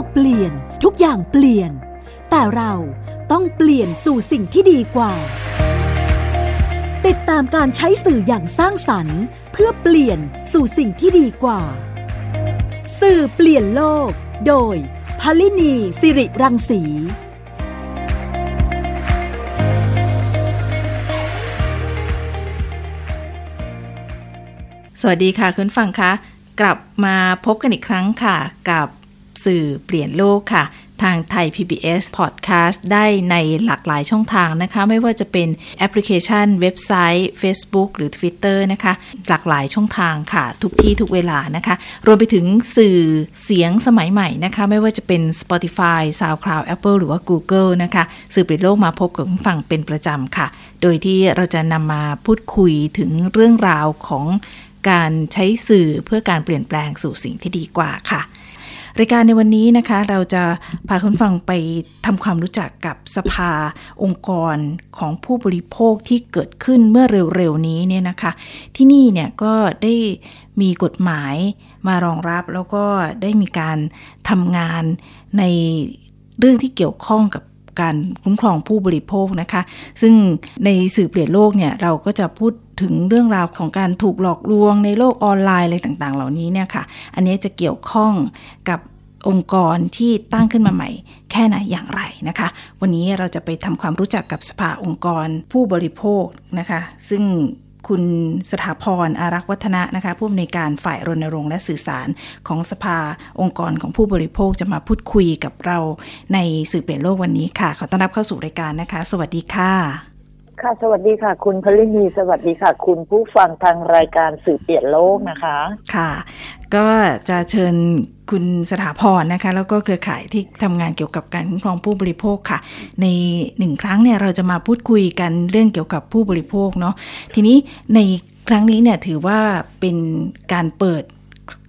กเปลี่ยน ทุกอย่างเปลี่ยน แต่เราต้องเปลี่ยนสู่สิ่งที่ดีกว่า ติดตามการใช้สื่ออย่างสร้างสรรค์ เพื่อเปลี่ยนสู่สิ่งที่ดีกว่า สื่อเปลี่ยนโลก โดยพลินีสิริรังสีสวัสดีค่ะคุณฟังคะ กลับมาพบกันอีกครั้งค่ะ กับ สื่อเปลี่ยนโลกค่ะ ทางไทย PBS Podcast ได้ในหลากหลายช่องทางนะคะ ไม่ว่าจะเป็นแอปพลิเคชัน เว็บไซต์ Facebook หรือ Twitter นะคะ หลากหลายช่องทางค่ะ ทุกที่ทุกเวลานะคะ รวมไปถึงสื่อเสียงสมัยใหม่นะคะ ไม่ว่าจะเป็น Spotify SoundCloud Apple หรือว่า Google นะคะ สื่อเปลี่ยนโลกมาพบกับคุณฟังเป็นประจำค่ะ โดยที่เราจะนำมาพูดคุยถึงเรื่องราวของการใช้สื่อเพื่อการเปลี่ยนแปลงสู่สิ่งที่ดีกว่าค่ะ รายการในวันนี้นะคะ เราจะพาคุณฟังไปทำความรู้จักกับสภาองค์กรของผู้บริโภคที่เกิดขึ้นเมื่อเร็วๆนี้เนี่ยนะคะ ที่นี่เนี่ยก็ได้มีกฎหมายมารองรับ แล้วก็ได้มีการทำงานในเรื่องที่เกี่ยวข้องกับการคุ้มครองผู้บริโภคนะคะ ซึ่งในสื่อเปลี่ยนโลกเนี่ยเราก็จะพูด ถึงเรื่องราวของการถูกหลอกลวงในโลกออนไลน์อะไรต่างๆ เหล่านี้เนี่ยค่ะ อันนี้จะเกี่ยวข้องกับองค์กรที่ตั้งขึ้นมาใหม่ แค่ไหนอย่างไรนะคะ วันนี้เราจะไปทำความรู้จักกับสภาองค์กรผู้บริโภคนะคะ ซึ่งคุณสถาพรอารักษ์วัฒนะนะคะผู้อำนวยการฝ่ายรณรงค์และสื่อสารของสภาองค์กรของผู้บริโภคจะมาพูดคุยกับเราในสื่อเปลี่ยนโลกวันนี้ค่ะ ขอต้อนรับเข้าสู่รายการนะคะ สวัสดีค่ะ ค่ะสวัสดีค่ะ คุณพลินีสวัสดีค่ะ คุณผู้ฟังทางรายการสื่อเปลี่ยนโลกนะคะ ค่ะ ก็จะเชิญคุณสถาพรนะคะ แล้วก็เครือข่ายที่ทำงานเกี่ยวกับการคุ้มครองผู้บริโภคค่ะ ในหนึ่งครั้งเนี่ยเราจะมาพูดคุยกันเรื่องเกี่ยวกับผู้บริโภคเนาะทีนี้ในครั้งนี้เนี่ยถือว่าเป็นการเปิด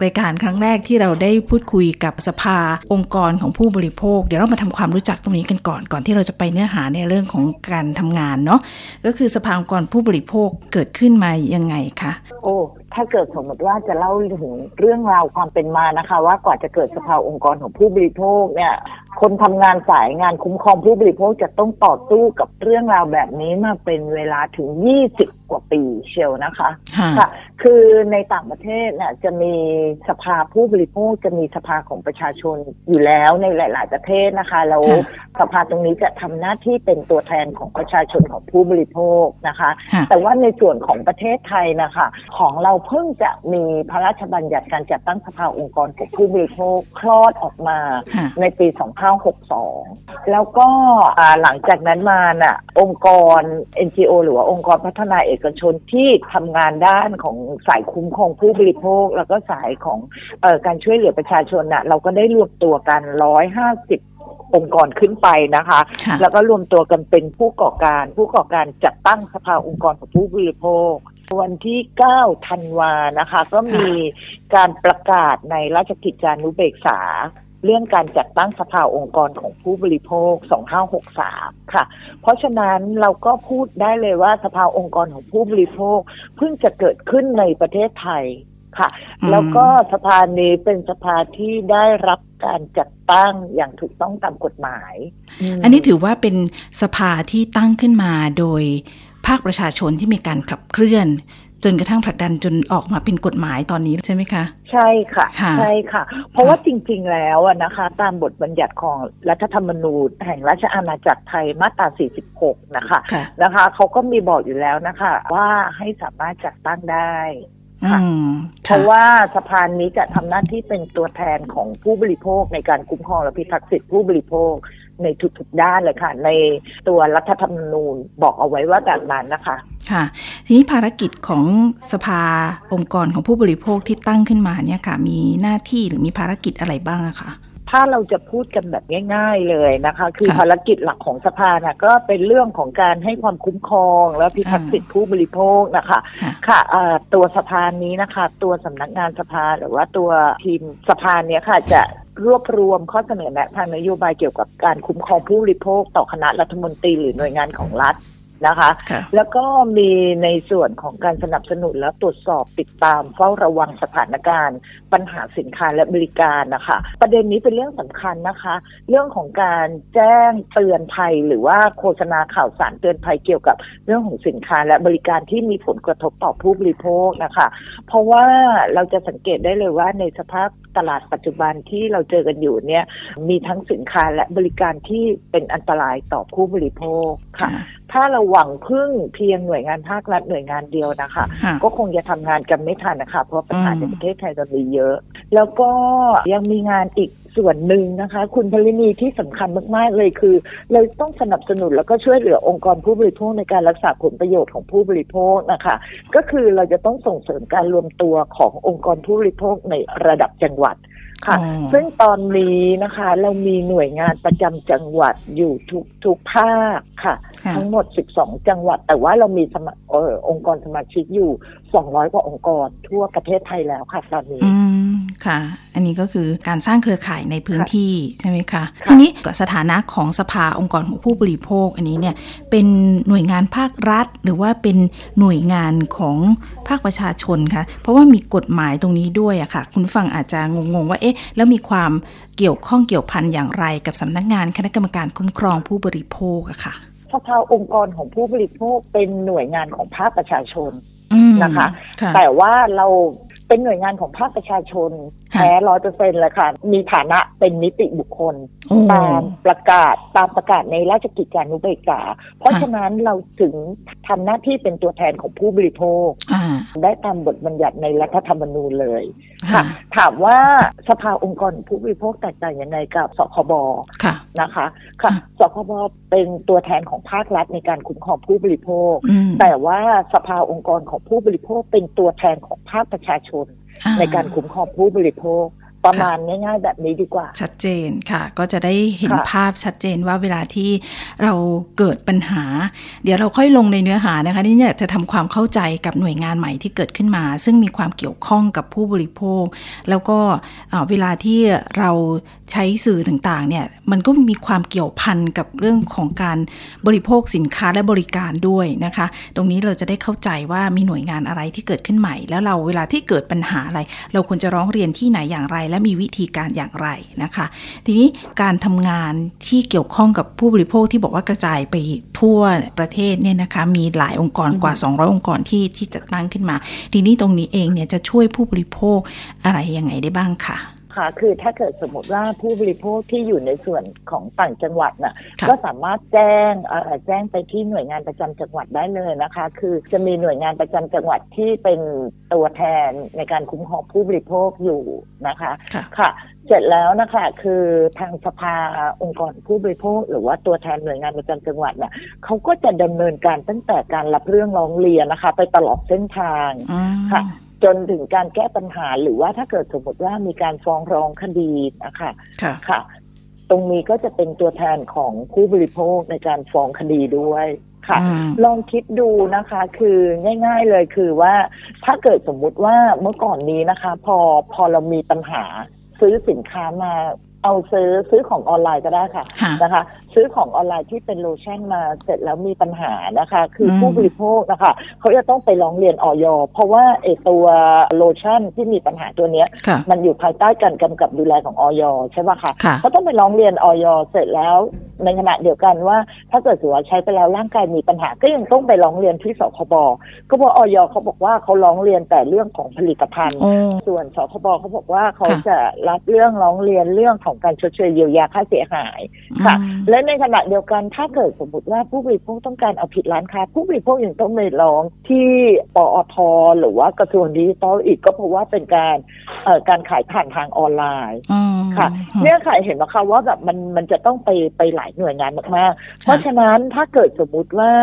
รายการครั้งแรกที่เราได้พูดคุยกับสภาองค์กรของผู้บริโภค เดี๋ยวเรามาทำความรู้จักตรงนี้กันก่อนก่อนที่เราจะไปเนื้อหาในเรื่องของการทำงานเนาะก็คือสภาองค์กรผู้บริโภคเกิดขึ้นมายังไงคะโอ้ถ้าเกิดสมมติว่าจะเล่าถึงเรื่องราวความเป็นมานะคะ ว่ากว่าจะเกิดสภาองค์กรของผู้บริโภคเนี่ยคนทำงานสายงานคุ้มครองผู้บริโภคจะต้องต่อสู้กับเรื่องราวแบบนี้มาเป็นเวลาถึง 20 กว่าปีเชียวนะคะค่ะคือในต่างประเทศเนี่ยจะมีสภาผู้บริโภคจะมีสภาของประชาชนอยู่แล้วในหลาย ๆ ประเทศนะคะแล้วค่ะสภาตรงนี้จะทำหน้าที่เป็นตัวแทนของประชาชนของผู้บริโภคนะคะค่ะแต่ว่าในส่วนของประเทศไทยนะคะของเราเพิ่งจะมีพระราชบัญญัติการจัดตั้งสภาองค์กรของผู้บริโภคคลอดออกมาค่ะในปี 2562 แล้วก็อ่าหลังจากนั้นมาน่ะองค์กร NGO หรือว่าองค์กรพัฒนาเอกชนที่ทำงานด้านของสายคุ้มครองผู้บริโภค แล้วก็สายของเออการช่วยเหลือประชาชนน่ะ เราก็ได้รวมตัวกัน150องค์กรขึ้นไปนะคะค่ะแล้วก็รวมตัวกันเป็นผู้ก่อการ ผู้ก่อการจัดตั้งสภาองค์กรของผู้บริโภค วันที่ 9 ธันวานะคะ ก็มีการประกาศในราชกิจจานุเบกษา เรื่องการจัดตั้งสภาองค์กรของผู้บริโภค 2563 ค่ะ เพราะฉะนั้นเราก็พูดได้เลยว่าสภาองค์กรของผู้บริโภค เพิ่งจะเกิดขึ้นในประเทศไทยค่ะอืมแล้วก็สภานี้เป็นสภาที่ได้รับการจัดตั้งอย่างถูกต้องตามกฎหมายมอันนี้ถือว่าเป็นสภาที่ตั้งขึ้นมาโดยภาคประชาชนที่มีการขับเคลื่อน จนกระทั่งผลักดันจนออกมาเป็นกฎหมายตอนนี้ใช่ไหมคะ ใช่ค่ะค่ะใช่ค่ะ เพราะว่าจริง ๆ แล้วอะนะคะ ตามบทบัญญัติของรัฐธรรมนูญแห่งราชอาณาจักรไทยมาตรา 46 นะคะค่ะนะคะเขาก็มีบอกอยู่แล้วนะคะ ว่าให้สามารถจัดตั้งได้อืมเพค่ะราะว่าสภานี้จะทำหน้าที่เป็นตัวแทนของผู้บริโภคในการคุ้มครองและพิทักษ์สิทธิผู้บริโภคในทุกๆด้านเลยค่ะ ในตัวรัฐธรรมนูญบอกเอาไว้ว่าแบบนั้นนะคะ ค่ะ ทีนี้ภารกิจของสภาองค์กรของผู้บริโภคที่ตั้งขึ้นมาเนี่ยค่ะ มีหน้าที่หรือมีภารกิจอะไรบ้างอะคะถ้าเราจะพูดกันแบบง่าย ๆเลยนะคะ คือค่ะภารกิจหลักของสภาน่ะก็เป็นเรื่องของการให้ความคุ้มครอง และพิทักษ์อ่าสิทธิผู้บริโภคนะคะ ค่ะค่ะเอ่อตัวสภานี้นะคะ ตัวสำนักงานสภาหรือว่าตัวทีมสภาเนี้ยค่ะจะรวบรวมข้อเสนอแนะทางนโยบายเกี่ยวกับการคุ้มครองผู้บริโภคต่อคณะรัฐมนตรีหรือหน่วยงานของรัฐ นะคะ แล้วก็มีในส่วนของการสนับสนุนและตรวจสอบติดตามเฝ้าระวังสถานการณ์ ปัญหาสินค้าและบริการนะคะ ประเด็นนี้เป็นเรื่องสำคัญนะคะ เรื่องของการแจ้งเตือนภัยหรือว่าโฆษณาข่าวสารเตือนภัยเกี่ยวกับเรื่องของสินค้าและบริการที่มีผลกระทบต่อผู้บริโภคนะคะ เพราะว่าเราจะสังเกตได้เลยว่าในสภาพ ตลาดปัจจุบันที่เราเจอกันอยู่เนี่ยมีทั้งสินค้าและบริการที่เป็นอันตรายต่อผู้บริโภคค่ะ ถ้าเราหวังพึ่งเพียงหน่วยงานภาครัฐหน่วยงานเดียวนะคะ ก็คงจะทำงานกันไม่ทันนะคะ เพราะปัญหาในประเทศไทยเรามีเยอะ แล้วก็ยังมีงานอีกส่วนหนึ่งนะคะ คุณพลินีที่สำคัญมาก ๆ เลยคือ เราต้องสนับสนุนแล้วก็ช่วยเหลือองค์กรผู้บริโภคในการรักษาผลประโยชน์ของผู้บริโภคนะคะ ก็คือเราจะต้องส่งเสริมการรวมตัวขององค์กรผู้บริโภคในระดับจังหวัดค่ะ ซึ่งตอนนี้นะคะ เรามีหน่วยงานประจำจังหวัดอยู่ทุกทุกภาคค่ะ ทั้งหมด 12 จังหวัด แต่ว่าเรามีสมาออองค์กรสมาชิกอยู่ 200 กว่าองค์กรทั่วประเทศไทยแล้วค่ะตอนนี้ค่ะ อันนี้ก็คือการสร้างเครือข่ายในพื้นที่ใช่ไหมคะ ทีนี้สถานะของสภาองค์กรของผู้บริโภคอันนี้เนี่ยเป็นหน่วยงานภาครัฐ หรือว่าเป็นหน่วยงานของภาคประชาชนคะ เพราะว่ามีกฎหมายตรงนี้ด้วยอะค่ะ คุณฟังอาจจะงงๆว่าเอ๊ะแล้วมีความเกี่ยวข้องเกี่ยวพันอย่างไรกับสำนักงานคณะกรรมการคุ้มครองผู้บริโภคอะค่ะสภาองค์กรของผู้บริโภคเป็นหน่วยงานของภาคประชาชน นะคะ แต่ว่าเรา เป็นหน่วยงานของภาคประชาชนแท้ร้อยเปอร์เซ็นต์เลยค่ะ มีฐานะเป็นนิติบุคคล ตามประกาศตามประกาศในราชกิจจานุเบกษา เพราะฉะนั้นเราถึงทำหน้าที่เป็นตัวแทนของผู้บริโภค ได้ตามบทบัญญัติในรัฐธรรมนูญเลยค่ะถามว่าสภาองค์กรผู้บริโภคแตกต่างยังไงกับสคบนะคะค่ะสคบเป็นตัวแทนของภาครัฐในการคุ้มครองผู้บริโภค แต่ว่าสภาองค์กรของผู้บริโภคเป็นตัวแทนของภาคประชาชน ในการคุ้มครองผู้บริโภค ประมาณง่ายๆแบบนี้ดีกว่า ชัดเจนค่ะ ก็จะได้เห็นภาพชัดเจนว่าเวลาที่เราเกิดปัญหา เดี๋ยวเราค่อยลงในเนื้อหานะคะนี่อยากจะทำความเข้าใจกับหน่วยงานใหม่ที่เกิดขึ้นมา ซึ่งมีความเกี่ยวข้องกับผู้บริโภค แล้วก็เวลาที่เราใช้สื่อต่างๆเนี่ยมันก็มีความเกี่ยวพันกับเรื่องของการบริโภคสินค้าและบริการด้วยนะคะ ตรงนี้เราจะได้เข้าใจว่ามีหน่วยงานอะไรที่เกิดขึ้นใหม่ แล้วเราเวลาที่เกิดปัญหาอะไร เราควรจะร้องเรียนที่ไหนอย่างไรและมีวิธีการอย่างไรนะคะ ทีนี้การทำงานที่เกี่ยวข้องกับผู้บริโภคที่บอกว่ากระจายไปทั่วประเทศเนี่ยนะคะมีหลายองค์กรกว่า 200 องค์กรที่ที่จะตั้งขึ้นมา ทีนี้ตรงนี้เองเนี่ยจะช่วยผู้บริโภคอะไรยังไงได้บ้างค่ะ ค่ะ คือถ้าเกิดสมมติว่าผู้บริโภคที่อยู่ในส่วนของต่างจังหวัดน่ะก็สามารถแจ้งแจ้งไปที่หน่วยงานประจำจังหวัดได้เลยนะคะ คือจะมีหน่วยงานประจำจังหวัดที่เป็นตัวแทนในการคุ้มครองผู้บริโภคอยู่นะคะค่ะเสร็จแล้วนะคะคือทางสภาองค์กรผู้บริโภค หรือว่าตัวแทนหน่วยงานประจำจังหวัดเนี่ยเขาก็จะดำเนินการตั้งแต่การรับเรื่องร้องเรียนนะคะ ไปตลอดเส้นทางค่ะ จนถึงการแก้ปัญหาหรือว่าถ้าเกิดสมมติว่ามีการฟ้องร้องคดีนะคะค่ะ ตรงนี้ก็จะเป็นตัวแทนของผู้บริโภคในการฟ้องคดีด้วยค่ะ ลองคิดดูนะคะ คือง่าย ๆเลยคือว่า ถ้าเกิดสมมุติว่าเมื่อก่อนนี้นะคะ พอพอเรามีปัญหาซื้อสินค้ามา เอาซื้อซื้อของออนไลน์ก็ได้ค่ะนะคะ ซื้อของออนไลน์ที่เป็นโลชั่นมาเสร็จแล้วมีปัญหานะคะ คือผู้บริโภคนะคะเขาจะต้องไปร้องเรียนอย. เพราะว่าไอตัวโลชั่นที่มีปัญหาตัวเนี้ย มันอยู่ภายใต้การกำกับดูแลของอย. ใช่ไหมคะเขาต้องไปร้องเรียนอย.เสร็จแล้ว ในขณะเดียวกันว่า ถ้าเกิดสือว่าใช้ไปแล้วร่างกายมีปัญหาก็ยังต้องไปร้องเรียนที่สคบก็บอกออยเขาบอกว่าเขาร้องเรียนแต่เรื่องของผลิตภัณฑ์ ส่วนสคบเขาบอกว่าเขาจะรับเรื่องร้องเรียนเรื่องของการชดเชยเยียวยาค่าเสียหายค่ะ และในขณะเดียวกันถ้าเกิดสมมติว่าผู้บริโภคต้องการเอาผิดร้านค้า ผู้บริโภคยังต้องไปร้องที่ปอทหรือว่ากระทรวงดิจิทัลอีกก็เพราะว่าเป็นการเอ่อการขายผ่านทางออนไลน์ค่ะเนี่ยค่ะเห็นไหมคะว่าแบบมันมันจะต้องไปไปหลายหน่วยงานมากๆ เพราะฉะนั้นถ้าเกิดสมมุติว่า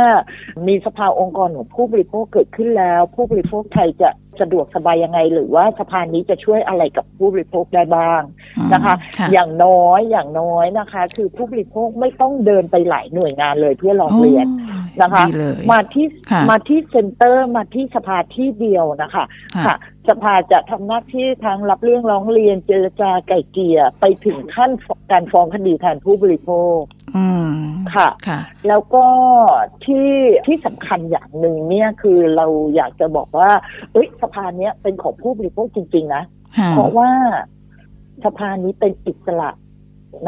มีสภาองค์กรของผู้บริโภคเกิดขึ้นแล้ว ผู้บริโภคไทยจะสะดวกสบายยังไง หรือว่าสภานี้จะช่วยอะไรกับผู้บริโภคได้บ้างนะคะ อย่างน้อยอย่างน้อยนะคะ คือผู้บริโภคไม่ต้องเดินไปหลายหน่วยงานเลยเพื่อร้องเรียนนะคะมาที่มาที่ center มาที่สภาที่เดียวนะคะค่ะสภาจะทำหน้าที่ทั้งรับเรื่องร้องเรียนเจรจาไก่เกี่ยไปถึงขั้นการฟ้องคดีแทนผู้บริโภคอืม ค่ะค่ะ แล้วก็ที่ที่สำคัญอย่างหนึ่งเนี่ยคือเราอยากจะบอกว่าเอ้ยสภาเนี้ยเป็นของผู้บริโภคจริง ๆ นะค่ะเพราะว่าสภานี้เป็นอิสระ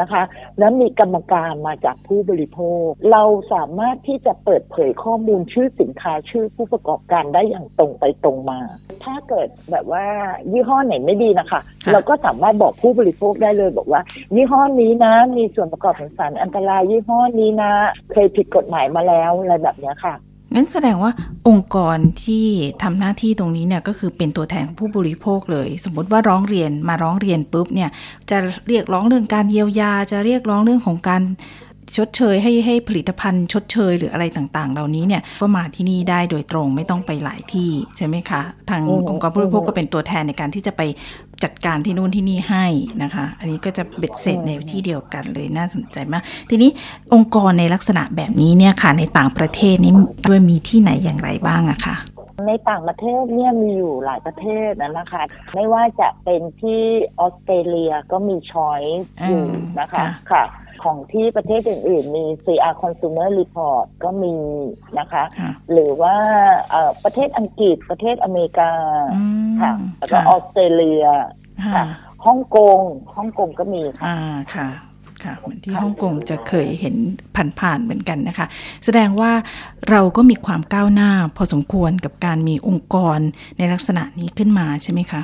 นะคะ แล้วมีกรรมการมาจากผู้บริโภค เราสามารถที่จะเปิดเผยข้อมูลชื่อสินค้าชื่อผู้ประกอบการได้อย่างตรงไปตรงมา ถ้าเกิดแบบว่ายี่ห้อไหนไม่ดีนะคะค่ะเราก็สามารถบอกผู้บริโภคได้เลยบอกว่า ยี่ห้อนี้นะ มีส่วนประกอบของสารอันตรายยี่ห้อนี้นะ เคยผิดกฎหมายมาแล้วอะไรแบบเนี้ยค่ะ งั้นแสดงว่าองค์กรที่ทำหน้าที่ตรงนี้เนี่ยก็คือเป็นตัวแทนของผู้บริโภคเลย สมมติว่าร้องเรียนมาร้องเรียนปุ๊บเนี่ยจะเรียกร้องเรื่องการเยียวยา จะเรียกร้องเรื่องของการ ชดเชยให้ให้ผลิตภัณฑ์ชดเชยหรืออะไรต่างๆ เหล่านี้เนี่ยก็มาที่นี่ได้โดยตรงไม่ต้องไปหลายที่ใช่ไหมคะ ทางอืมองค์กรผู้บริโภคอืมก็เป็นตัวแทนในการที่จะไปจัดการที่นู่นที่นี่ให้นะคะ อันนี้ก็จะเบ็ดเสร็จอืมในที่เดียวกันเลยน่าสนใจมาก ทีนี้องค์กรในลักษณะแบบนี้เนี่ยค่ะในต่างประเทศนี้ด้วยมีที่ไหนอย่างไรบ้างอะคะในต่างประเทศเนี่ยมีอยู่หลายประเทศนะนะคะไม่ว่าจะเป็นที่ออสเตรเลียก็มีช้อยส์อยู่นะคะอืมค่ะค่ะ ของที่ประเทศอื่นๆ มี CR Consumer Report ก็มีนะคะค่ะหรือว่าเอ่อประเทศอังกฤษประเทศอเมริกาอืมค่ะแล้วก็ค่ะออสเตรเลียค่ะค่ะฮ่องกงฮ่องกงก็มีค่ะอ่าค่ะค่ะเหมือนที่ฮ่องกงจะเคยเห็นผ่านๆเหมือนกันนะคะ แสดงว่าเราก็มีความก้าวหน้าพอสมควรกับการมีองค์กรในลักษณะนี้ขึ้นมาใช่ไหมคะ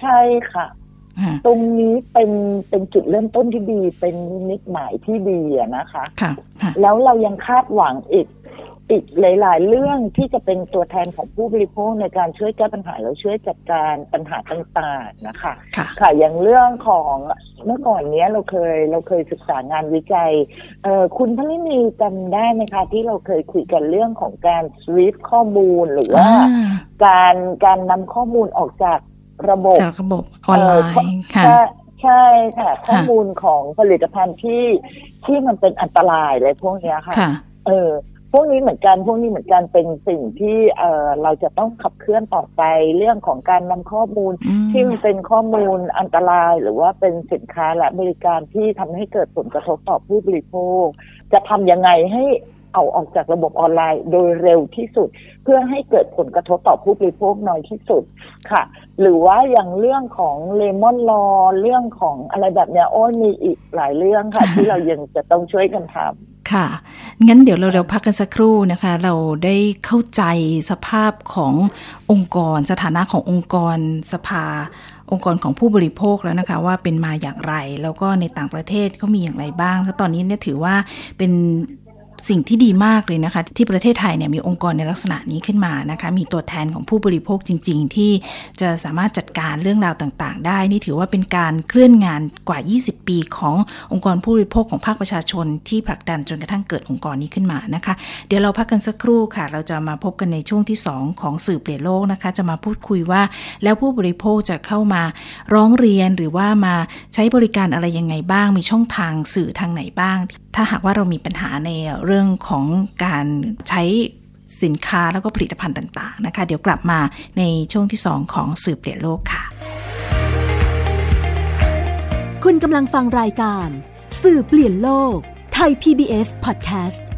ใช่ค่ะค่ะ ตรงนี้เป็นเป็นจุดเริ่มต้นที่ดี เป็นนิมิตหมายที่ดีอะนะคะค่ะค่ะแล้วเรายังคาดหวังอีกอีกหลาย ๆ เรื่องที่จะเป็นตัวแทนของผู้บริโภคในการช่วยแก้ปัญหาแล้วช่วยจัดการปัญหาต่างๆนะคะค่ะค่ะอย่างเรื่องของเมื่อก่อนเนี้ยเราเคยเราเคยศึกษางานวิจัยเอ่อคุณพลินีจำได้ไหมคะที่เราเคยคุยกันเรื่องของการสวีปข้อมูลหรือว่าอ่าการการนำข้อมูลออกจาก ระบบจากระบบออนไลน์ค่ะใช่ใช่ค่ะ ข้อมูลของผลิตภัณฑ์ที่ที่มันเป็นอันตรายอะไรพวกเนี้ยค่ะค่ะ เออ พวกนี้เหมือนกัน พวกนี้เหมือนกันเป็นสิ่งที่เออเราจะต้องขับเคลื่อนต่อไปเรื่องของการนำข้อมูลอืมที่มันเป็นข้อมูลอันตราย หรือว่าเป็นสินค้าและบริการที่ทำให้เกิดผลกระทบต่อผู้บริโภค จะทำยังไงให้ เอาออกจากระบบออนไลน์โดยเร็วที่สุด เพื่อให้เกิดผลกระทบต่อผู้บริโภคน้อยที่สุดค่ะ หรือว่าอย่างเรื่องของเลมอนลอเรื่องของอะไรแบบเนี้ยโอ้ยมีอีกหลายเรื่องค่ะ ที่เรายังจะต้องช่วยกันทำค่ะ งั้นเดี๋ยวเราเราพักกันสักครู่นะคะ เราได้เข้าใจสภาพขององค์กร สถานะขององค์กรสภา องค์กรของผู้บริโภคแล้วนะคะ ว่าเป็นมาอย่างไร แล้วก็ในต่างประเทศเขามีอย่างไรบ้างแล้วตอนนี้เนี่ยถือว่าเป็น สิ่งที่ดีมากเลยนะคะ ที่ประเทศไทยเนี่ยมีองค์กรในลักษณะนี้ขึ้นมานะคะ มีตัวแทนของผู้บริโภคจริง ๆ ที่จะสามารถจัดการเรื่องราวต่าง ๆ ได้ นี่ถือว่าเป็นการเคลื่อนงานกว่า 20 ปีขององค์กรผู้บริโภคของภาคประชาชน ที่ผลักดันจนกระทั่งเกิดองค์กรนี้ขึ้นมานะคะ เดี๋ยวเราพักกันสักครู่ค่ะ เราจะมาพบกันในช่วงที่ 2 ของสื่อเปลี่ยนโลกนะคะ จะมาพูดคุยว่า แล้วผู้บริโภคจะเข้ามาร้องเรียนหรือว่ามาใช้บริการอะไรยังไงบ้าง มีช่องทางสื่อทางไหนบ้าง ถ้าหากว่าเรามีปัญหาในเรื่องของการใช้สินค้าแล้วก็ผลิตภัณฑ์ต่าง ๆ นะคะ เดี๋ยวกลับมาในช่วงที่ 2 ของสื่อเปลี่ยนโลกค่ะ คุณกำลังฟังรายการ สื่อเปลี่ยนโลก ไทย PBS Podcast ช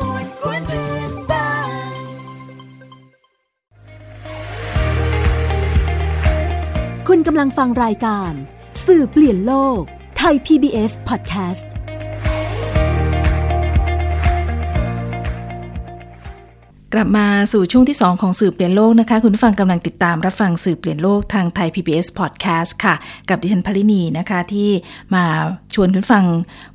คุณกำลังฟังรายการ สื่อเปลี่ยนโลก ไทย PBS Podcast กลับมาสู่ช่วงที่ 2 ของสื่อเปลี่ยนโลกนะคะ คุณผู้ฟังกำลังติดตามรับฟังสื่อเปลี่ยนโลกทางไทย PBS Podcast ค่ะ กับดิฉันพลินีนะคะที่มาชวนคุณฟัง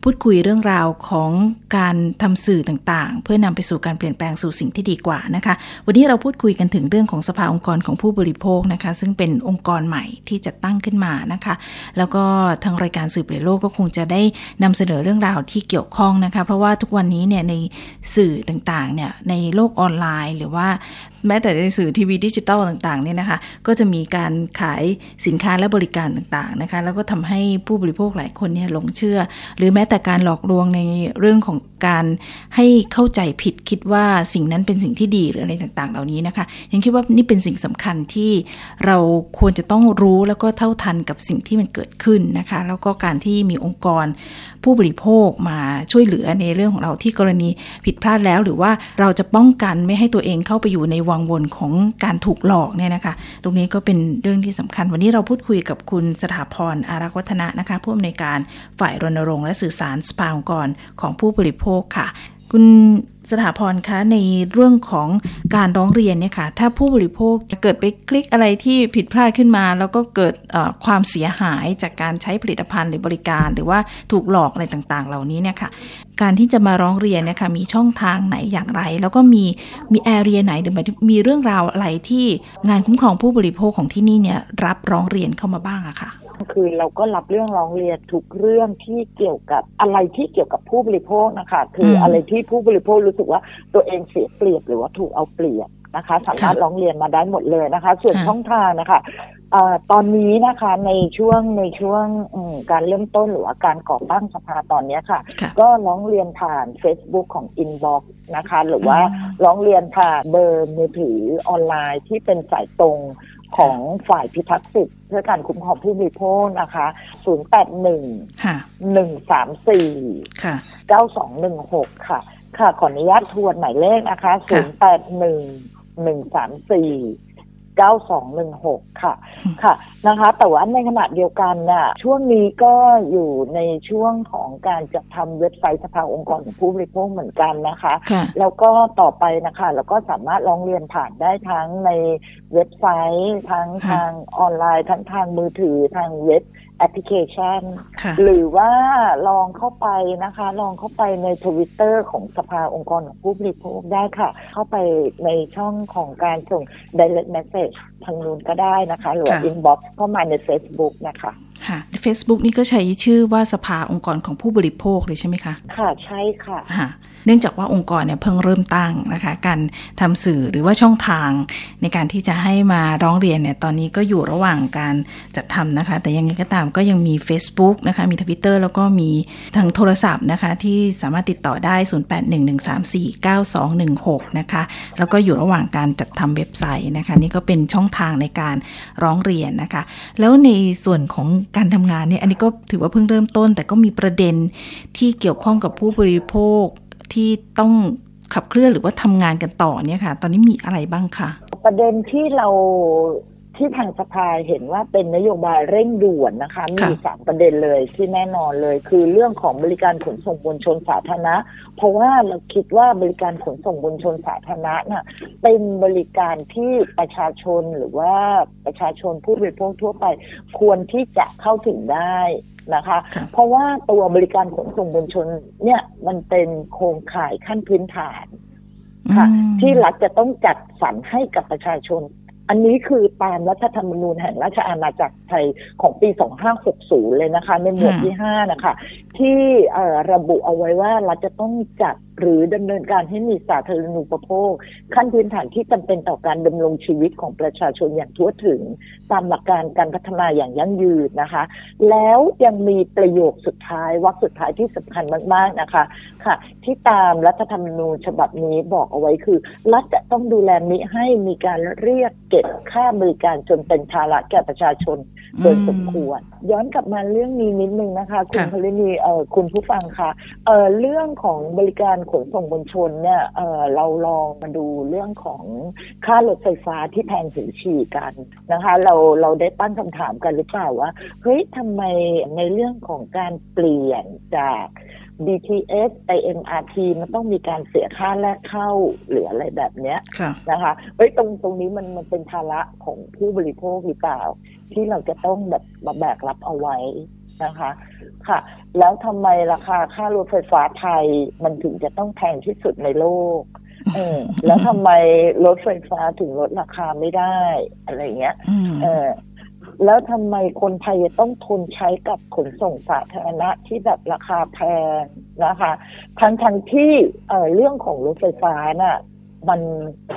พูดคุยเรื่องราวของการทำสื่อต่างๆ เพื่อนำไปสู่การเปลี่ยนแปลงสู่สิ่งที่ดีกว่านะคะ วันนี้เราพูดคุยกันถึงเรื่องของสภาองค์กรของผู้บริโภคนะคะ ซึ่งเป็นองค์กรใหม่ที่จะตั้งขึ้นมานะคะ แล้วก็ทางรายการสื่อเปลี่ยนโลกก็คงจะได้นำเสนอเรื่องราวที่เกี่ยวข้องนะคะ เพราะว่าทุกวันนี้เนี่ยในสื่อต่างๆเนี่ยในโลกออนไลน์ หรือว่าแม้แต่ในสื่อทีวีดิจิตอลต่างๆเนี่ยนะคะก็จะมีการขายสินค้าและบริการต่างๆนะคะแล้วก็ทำให้ผู้บริโภคหลายคนเนี่ยหลงเชื่อ หรือแม้แต่การหลอกลวงในเรื่องของการให้เข้าใจผิดคิดว่าสิ่งนั้นเป็นสิ่งที่ดีหรืออะไรต่างๆ เหล่านี้นะคะยังคิดว่านี่เป็นสิ่งสำคัญที่เราควรจะต้องรู้แล้วก็เท่าทันกับสิ่งที่มันเกิดขึ้นนะคะแล้วก็การที่มีองค์กร ผู้บริโภคมาช่วยเหลือในเรื่องของเราที่กรณีผิดพลาดแล้ว หรือว่าเราจะป้องกันไม่ให้ตัวเองเข้าไปอยู่ในวังวนของการถูกหลอกเนี่ยนะคะ ตรงนี้ก็เป็นเรื่องที่สำคัญ วันนี้เราพูดคุยกับคุณสถาพรอารักวัฒนะนะคะผู้อำนวยการฝ่ายรณรงค์และสื่อสารสภาองค์กรของผู้บริโภคค่ะ คุณ สถาพรคะในเรื่องของการร้องเรียนเนี่ยค่ะ ถ้าผู้บริโภคจะเกิดไปคลิกอะไรที่ผิดพลาดขึ้นมา แล้วก็เกิดความเสียหายจากการใช้ผลิตภัณฑ์หรือบริการ หรือว่าถูกหลอกอะไรต่างๆ เหล่านี้เนี่ยค่ะ การที่จะมาร้องเรียนเนี่ยค่ะมีช่องทางไหนอย่างไร แล้วก็มีมีแอเรียไหนหรือม,มีเรื่องราวอะไรที่งานคุ้มครองผู้บริโภคของที่นี่เนี่ยรับร้องเรียนเข้ามาบ้างอะค่ะ คือเราก็รับเรื่องร้องเรียนทุกเรื่องที่เกี่ยวกับอะไรที่เกี่ยวกับผู้บริโภคนะคะ คือมอะไรที่ผู้บริโภครู้สึกว่าตัวเองเสียเปรียบหรือว่าถูกเอาเปรียบนะคะ สามารถร้องเรียนมาได้หมดเลยนะคะ ส่วนค่ะช่องทางนะคะเอ่อตอนนี้นะคะในช่วงในช่วงอืมการเริ่มต้นหรือว่าการก่อตั้งสภาตอนเนี้ยค่ะค่ะ ก็ร้องเรียนผ่าน Facebook ของ Inbox นะคะ หรือว่าอืมร้องเรียนผ่านเบอร์มือถือออนไลน์ที่เป็นสายตรง ของฝ่ายพิทักษ์สิทธิ์เพื่อการคุ้มครองผู้บริโภคนะคะ 081 ค่ะ 134 ค่ะ 9216 ค่ะ ค่ะ ขออนุญาตทวนหมายเลขนะคะค่ะ081 134 9216 ค่ะ ค่ะ นะคะ แต่ว่าในขณะเดียวกันน่ะ ช่วงนี้ก็อยู่ในช่วงของการจัดทำเว็บไซต์สภาองค์กรของผู้บริโภคเหมือนกันนะคะค่ะแล้วก็ต่อไปนะคะเราก็สามารถร้องเรียนผ่านได้ทั้งในเว็บไซต์ ทั้งค่ะทางออนไลน์ ทั้งทางมือถือ ทางเว็บ แอปพลิเคชันค่ะหรือว่าลองเข้าไปนะคะ ลองเข้าไปในทวิตเตอร์ของสภาองค์กรของผู้บริโภคได้ค่ะ เข้าไปในช่องของการส่ง direct message ทางนู้นก็ได้นะคะ หรือว่าค่ะ inbox เข้ามาใน Facebook นะคะค่ะ Facebook นี่ก็ใช้ชื่อว่าสภาองค์กรของผู้บริโภคเลยใช่ไหมคะ ค่ะใช่ค่ะค่ะ เนื่องจากว่าองค์กรเนี่ยเพิ่งเริ่มตั้งนะคะ การทำสื่อหรือว่าช่องทางในการที่จะให้มาร้องเรียนเนี่ยตอนนี้ก็อยู่ระหว่างการจัดทำนะคะ แต่ยังไงก็ตามก็ยังมี Facebook นะคะ มี Twitter แล้วก็มีทางโทรศัพท์นะคะ ที่สามารถติดต่อได้ 0811349216 นะคะ แล้วก็อยู่ระหว่างการจัดทำเว็บไซต์นะคะ นี่ก็เป็นช่องทางในการร้องเรียนนะคะ แล้วในส่วนของการทำงานเนี่ยอันนี้ก็ถือว่าเพิ่งเริ่มต้น แต่ก็มีประเด็นที่เกี่ยวข้องกับผู้บริโภค ที่ต้องขับเคลื่อนหรือว่าทำงานกันต่อเนี่ยค่ะ ตอนนี้มีอะไรบ้างคะประเด็นที่เราที่ทางสภาเห็นว่าเป็นนโยบายเร่งด่วนนะคะ มีค่ะสามประเด็นเลยที่แน่นอนเลย คือเรื่องของบริการขนส่งมวลชนสาธารณะ เพราะว่าเราคิดว่าบริการขนส่งมวลชนสาธารณะน่ะเป็นบริการที่ประชาชนหรือว่าประชาชนผู้บริโภคทั่วไป ควรที่จะเข้าถึงได้ นะคะค่ะเพราะว่าตัวบริการขนส่งมวลชน เนี่ยมันเป็นโครงข่ายขั้นพื้นฐานค่ะอืมที่รัฐจะต้องจัดสรรให้กับประชาชน อันนี้คือตามรัฐธรรมนูญแห่งราชอาณาจักรไทยของปี 2560 เลยนะคะ ในหมวดค่ะที่ 5 นะคะ ที่เอ่อระบุเอาไว้ว่ารัฐจะต้องจัด หรือดำเนินการให้มีสาธารณูปโภค ขั้นพื้นฐานที่จำเป็นต่อการดำรงชีวิตของประชาชนอย่างทั่วถึง ตามหลักการการพัฒนาอย่างยั่งยืนนะคะ แล้วยังมีประโยคสุดท้ายวรรคสุดท้ายที่สำคัญมากๆนะคะค่ะ ที่ตามรัฐธรรมนูญฉบับนี้บอกเอาไว้คือ รัฐจะต้องดูแลมิให้มีการเรียกเก็บค่าบริการจนเป็นภาระแก่ประชาชนโดยสมควร ย้อนกลับมาเรื่องนี้นิดนึงนะคะ คุณค่ะพลินีเอ่อคุณผู้ฟังคะเอ่อเรื่องของบริการขนส่งมวลชนเนี่ยเอ่อเราลองมาดูเรื่องของค่ารถไฟฟ้าที่แพงถึงฉี่กันนะคะ เราเราได้ตั้งคำถามกันหรือเปล่าว่าเฮ้ยทำไมในเรื่องของการเปลี่ยนจาก BTS ไป MRT มันต้องมีการเสียค่าแรกเข้าหรืออะไรแบบเนี้ยค่ะนะคะเฮ้ยตรงตรงนี้มันมันเป็นภาระของผู้บริโภคหรือเปล่า ที่เราจะต้องแบบมาแบกรับเอาไว้ นะคะ ค่ะ แล้วทำไมราคาค่ารถไฟฟ้าไทยมันถึงจะต้องแพงที่สุดในโลกเออแล้วทำไมรถไฟฟ้าถึงลดราคาไม่ได้อะไรเงี้ยอืมเออแล้วทำไมคนไทยจะต้องทนใช้กับขนส่งสาธารณะที่แบบราคาแพงนะคะทั้งทั้งที่เอ่อเรื่องของรถไฟฟ้าน่ะมัน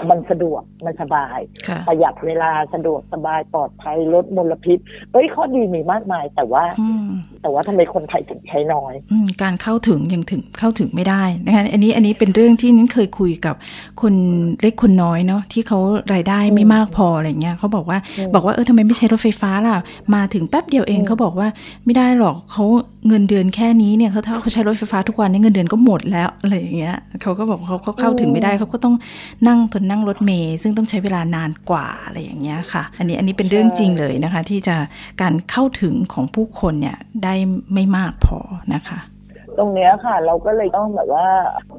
มันสะดวก มันสบายค่ะประหยัดเวลาสะดวกสบายปลอดภัยลดมลพิษ เอ้ยข้อดีมีมากมาย แต่ว่าอืมแต่ว่าทำไมคนไทยถึงใช้น้อยอืมการเข้าถึงยังถึงเข้าถึงไม่ได้นะคะอันนี้อันนี้เป็นเรื่องที่นิ้นเคยคุยกับคนเล็กคนน้อยเนาะที่เขารายได้ไม่มากพออะไรเงี้ยเขาบอกว่าอืมบอกว่าเออทำไมไม่ใช้รถไฟฟ้าล่ะมาถึงแป๊บเดียวเองอืมเขาบอกว่าไม่ได้หรอกเขาเงินเดือนแค่นี้เนี่ยเขาถ้าเขาใช้รถไฟฟ้าทุกวันเนี่ยเงินเดือนก็หมดแล้วอะไรอย่างเงี้ยเขาก็บอกเขาเขาเข้าถึงไม่ได้เขาก็ต้องนั่งทนนั่งรถเมล์ซึ่งต้องใช้เวลานานกว่าอะไรอย่างเงี้ยค่ะ อันนี้อันนี้เป็นเรื่องจริงเลยนะคะ ที่จะการเข้าถึงของผู้คนเนี่ยได้ไม่มากพอนะคะตรงเนี้ยค่ะ เราก็เลยต้องแบบว่า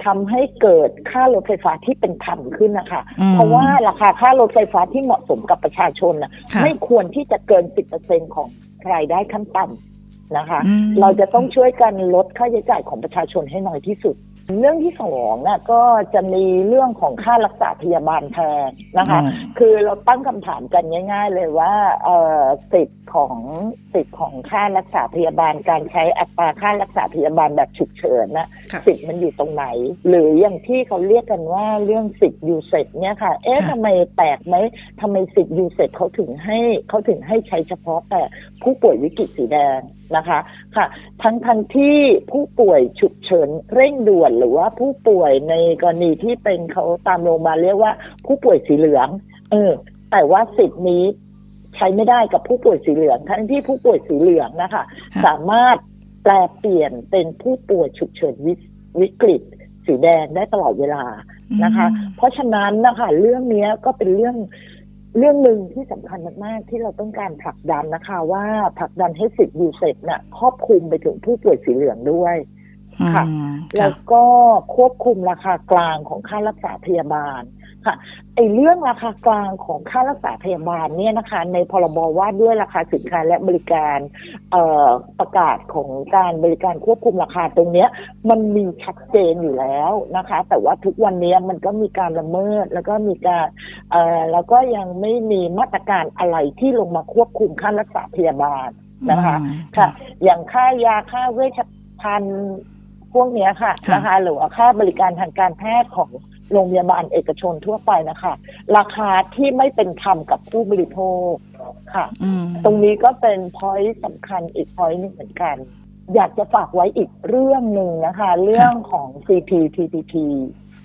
ทำให้เกิดค่ารถไฟฟ้าที่เป็นธรรมขึ้นนะคะอืมเพราะว่าราคาค่ารถไฟฟ้าที่เหมาะสมกับประชาชนนะค่ะไม่ควรที่จะเกิน10%ของรายได้ขั้นต่ำนะคะอืมเราจะต้องช่วยกันลดค่าใช้จ่ายของประชาชนให้น้อยที่สุด เรื่องที่สองน่ะก็จะมีเรื่องของค่ารักษาพยาบาลแพงนะคะอืมคือเราตั้งคำถามกันง่าย ๆ เลยว่าเอ่อสิทธิ์ ของสิทธิ์ของค่ารักษาพยาบาลการใช้อัตราค่ารักษาพยาบาลแบบฉุกเฉินนะค่ะสิทธิ์มันอยู่ตรงไหน หรืออย่างที่เขาเรียกกันว่าเรื่องสิทธิ์ยูเซเนี่ยค่ะ เอ๊ะค่ะทำไมแปลกไหมทำไมสิทธิ์ยูเซเขาถึงให้เขาถึงให้ใช้เฉพาะแต่ผู้ป่วยวิกฤตสีแดงนะคะค่ะ ทั้งทั้งที่ผู้ป่วยฉุกเฉินเร่งด่วนหรือว่าผู้ป่วยในกรณีที่เป็นเขาตามโรงพยาบาลเรียกว่าผู้ป่วยสีเหลือง เออแต่ว่าสิทธิ์นี้ ใช้ไม่ได้กับผู้ป่วยสีเหลือง ทั้งที่ผู้ป่วยสีเหลืองนะคะค่ะสามารถแปรเปลี่ยนเป็นผู้ป่วยฉุกเฉินวิวิกฤต สีแดงได้ตลอดเวลานะคะอืมเพราะฉะนั้นนะคะเรื่องเนี้ยก็เป็นเรื่องเรื่องหนึ่งที่สำคัญมาก ๆ ที่เราต้องการผลักดันนะคะ ว่าผลักดันให้สิทธิ์ UCEP น่ะครอบคลุมไปถึงผู้ป่วยสีเหลืองด้วยค่ะอืมค่ะแล้วก็ควบคุมราคากลางของค่ารักษาพยาบาล ค่ะไอ้เรื่องราคากลางของค่ารักษาพยาบาลเนี่ยนะคะ ในพรบว่าด้วยราคาสินค้าและบริการเอ่อประกาศของการบริการควบคุมราคาตรงเนี้ย มันมีชัดเจนอยู่แล้วนะคะ แต่ว่าทุกวันนี้มันก็มีการละเมิดแล้วก็มีการเอ่อแล้วก็ยังไม่มีมาตรการอะไรที่ลงมาควบคุมค่ารักษาพยาบาลนะคะอืมค่ะ อย่างค่ายาค่าเวชภัณฑ์พวกเนี้ยค่ะค่ะนะคะหรือว่าค่าบริการทางการแพทย์ของ โรงพยาบาลเอกชนทั่วไปนะคะ ราคาที่ไม่เป็นธรรมกับผู้บริโภคค่ะอืมตรงนี้ก็เป็นพอยต์สำคัญอีกพอยต์หนึงเหมือนกัน อยากจะฝากไว้อีกเรื่องหนึ่งนะคะ เรื่องของ CPTPP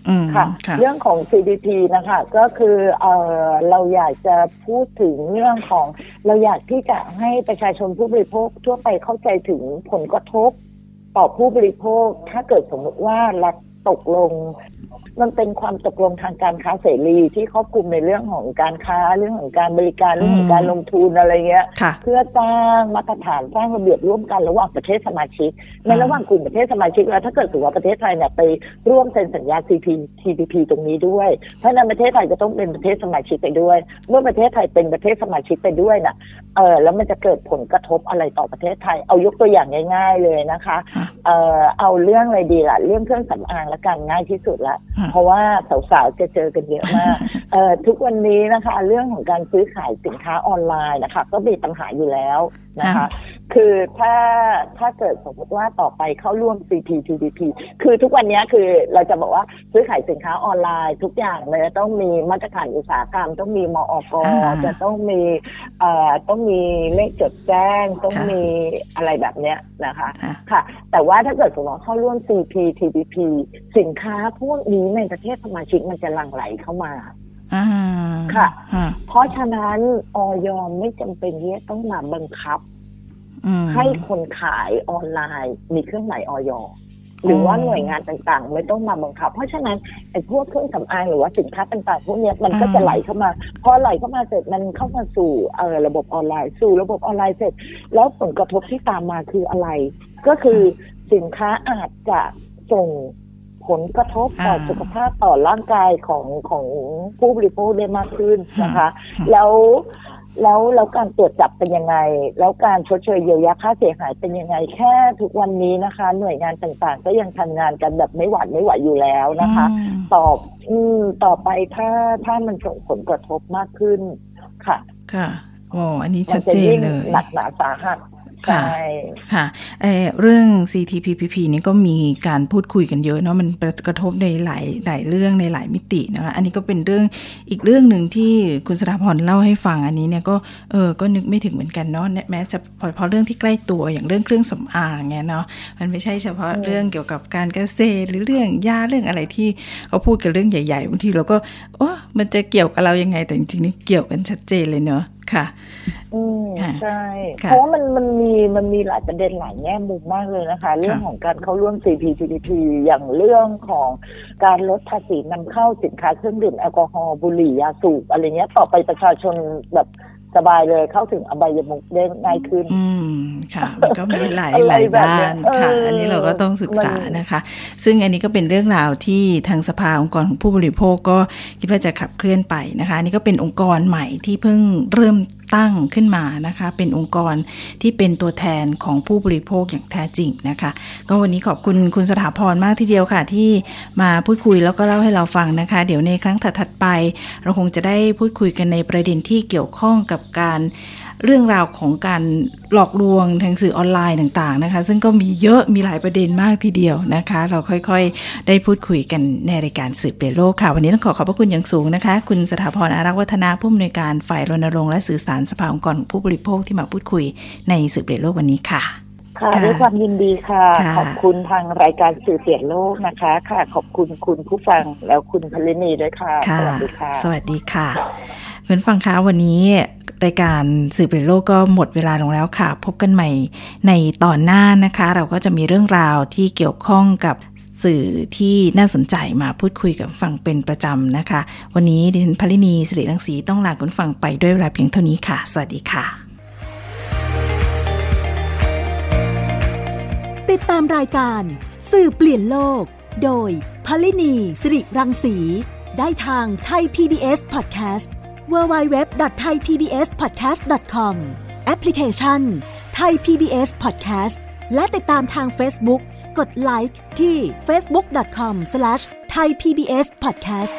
อืมค่ะค่ะเรื่องของ CDP นะคะก็คือเออเราอยากจะพูดถึงเรื่องของ เราอยากที่จะให้ประชาชนผู้บริโภคทั่วไปเข้าใจถึงผลกระทบ ต่อผู้บริโภค ถ้าเกิดสมมติว่ารัฐตกลง มันเป็นความตกลงทางการค้าเสรีที่ครอบคลุมในเรื่องของการค้าเรื่องของการบริการเรื่องของการลงทุนอะไรเงี้ยค่ะเพื่อสร้างมาตรฐานสร้างระเบียบร่วมกันระหว่างประเทศสมาชิก ในระหว่างกลุ่มประเทศสมาชิกแล้วถ้าเกิดถือว่าประเทศไทยเนี่ยไปร่วมเซ็นสัญญา CPTPP ตรงนี้ด้วย เพราะฉะนั้นประเทศไทยจะต้องเป็นประเทศสมาชิกไปด้วย เมื่อประเทศไทยเป็นประเทศสมาชิกไปด้วยน่ะเออแล้วมันจะเกิดผลกระทบอะไรต่อประเทศไทย เอายกตัวอย่างง่าย ๆ เลยนะคะค่ะเอ่อเอาเรื่องอะไรดีล่ะ เรื่องเครื่องสำอางละกันง่ายที่สุดละอืมเพราะว่าสาวๆจะเจอกันเยอะมากเอ่อทุกวันนี้นะคะ เรื่องของการซื้อขายสินค้าออนไลน์นะคะ ก็มีปัญหาอยู่แล้ว นะคะ คือถ้าถ้าเกิดสมมติว่าต่อไปเข้าร่วม CPTPP คือทุกวันนี้คือเราจะบอกว่าซื้อขายสินค้าออนไลน์ ทุกอย่างเลยต้องมีมาตรฐานอุตสาหกรรม ต้องมีมอกอ่าจะต้องมีเอ่อต้องมีเลขจดแจ้ง ต้องค่ะมีอะไรแบบเนี้ยนะคะค่ะค่ะ แต่ว่าถ้าเกิดสมมติว่าเข้าร่วม CPTPP สินค้าพวกนี้ในประเทศสมาชิกมันจะหลั่งไหลเข้ามาอ่า ค่ะอ่าเพราะฉะนั้นออยไม่จำเป็นที่จะต้องมาบังคับอืมให้คนขายออนไลน์มีเครื่องหมายออยหรือว่าหน่วยงานต่างๆ ไม่ต้องมาบังคับ เพราะฉะนั้นไอ้พวกเครื่องสำอางหรือว่าสินค้าต่างๆพวกเนี้ยมันก็จะไหลเข้ามา พอไหลเข้ามาเสร็จมันเข้ามาสู่เอ่อระบบออนไลน์ สู่ระบบออนไลน์เสร็จ แล้วผลกระทบที่ตามมาคืออะไร ก็คือสินค้าอาจจะส่ง ผลกระทบต่ออ่าสุขภาพต่อร่างกายของของผู้บริโภคได้มากขึ้นนะคะอืมแล้วแล้วแล้วการตรวจจับเป็นยังไง แล้วการชดเชยเยียวยาค่าเสียหายเป็นยังไง แค่ทุกวันนี้นะคะ หน่วยงานต่างๆ ก็ยังทำงานกันแบบไม่หวาดไม่ไหวอยู่แล้วนะคะอืมตอบอืมต่อไปถ้าถ้ามันส่งผลกระทบมากขึ้นค่ะ ค่ะโอ้อันนี้มัชัดจะเจนยิ่งเลยหนักหนาสาหัส ค่ะใช่ค่ะเอ่อเรื่อง CTPPP นี่ก็มีการพูดคุยกันเยอะเนาะมันกระทบในหลายหลายเรื่องในหลายมิตินะคะอันนี้ก็เป็นเรื่องอีกเรื่องหนึ่งที่คุณสถาพรเล่าให้ฟังอันนี้เนี่ยก็เออก็นึกไม่ถึงเหมือนกันเนาะแม้จะพอพอเรื่องที่ใกล้ตัวอย่างเรื่องเครื่องสำอางเงี้ยเนาะมันไม่ใช่เฉพาะอืมเรื่องเกี่ยวกับการเกษตรหรือเรื่องยาเรื่องอะไรที่เขาพูดกันเรื่องใหญ่ๆบางทีเราก็โอ้มันจะเกี่ยวกับเรายังไงแต่จริงๆนี่เกี่ยวกันชัดเจนเลยเนาะ ค่ะอืมค่ะใช่ค่ะเพราะว่ามันมันมีมันมีหลายประเด็นหลายแง่มุมมากเลยนะคะ เรื่องของการเข้าร่วม CPTPP อย่างเรื่องของการลดภาษีนำเข้าสินค้าเครื่องดื่มแอลกอฮอล์บุหรี่ยาสูบอะไรเงี้ยต่อไปประชาชนแบบ สบายเลยเข้าถึงอบายมุกได้ง่ายขึ้น อืมค่ะ มันก็มีหลายอะไรหลายแบบด้าเนี้ยนค่ะเอออัอันนี้เราก็ต้องศึกษามันนะคะ ซึ่งอันนี้ก็เป็นเรื่องราวที่ทางสภาองค์กรของผู้บริโภคก็คิดว่าจะขับเคลื่อนไปนะคะอันนี่ก็เป็นองค์กรใหม่ที่เพิ่งเริ่ม ตั้งขึ้นมานะคะ เป็นองค์กรที่เป็นตัวแทนของผู้บริโภคอย่างแท้จริงนะคะ ก็วันนี้ขอบคุณคุณสถาพรมากทีเดียวค่ะ ที่มาพูดคุยแล้วก็เล่าให้เราฟังนะคะ เดี๋ยวในครั้งถัดๆไป เราคงจะได้พูดคุยกันในประเด็นที่เกี่ยวข้องกับการ เรื่องราวของการหลอกลวงทางสื่อออนไลน์ต่างๆนะคะ ซึ่งก็มีเยอะมีหลายประเด็นมากทีเดียวนะคะ เราค่อยๆ ได้พูดคุยกันในรายการสืบเปลี่ยนโลกค่ะ วันนี้ต้องขอขอบพระคุณอย่างสูงนะคะ คุณสถาพรอารักษ์วัฒนาผู้อำนวยการฝ่ายรณรงค์และสื่อสารสภาองค์กรของผู้บริโภคที่มาพูดคุยในสืบเปลี่ยนโลกวันนี้ค่ะค่ะค่ะด้วยความยินดีค่ะค่ะ ขอบคุณทางรายการสื่อเปลี่ยนโลกนะคะ ค่ะ ขอบคุณคุณผู้ฟังแล้วคุณพลินีด้วยค่ะค่ะสวัสดีค่ะ สวัสดีค่ะ เพื่อนฟังคะวันนี้รายการสื่อเปลี่ยนโลกก็หมดเวลาลงแล้วค่ะ พบกันใหม่ในตอนหน้านะคะ เราก็จะมีเรื่องราวที่เกี่ยวข้องกับสื่อที่น่าสนใจมาพูดคุยกับฟังเป็นประจำนะคะ วันนี้ดิฉันพลินีสิริรังสีต้องลาคุณฟังไปด้วยเวลาเพียงเท่านี้ค่ะ สวัสดีค่ะ ติดตามรายการสื่อเปลี่ยนโลก โดยพลินีสิริรังสี ได้ทางไทย PBS Podcast www.thaipbspodcast.com แอปพลิเคชัน Thai PBS Podcast และติดตามทาง Facebook กดไลค์ที่ facebook.com/thaipbspodcast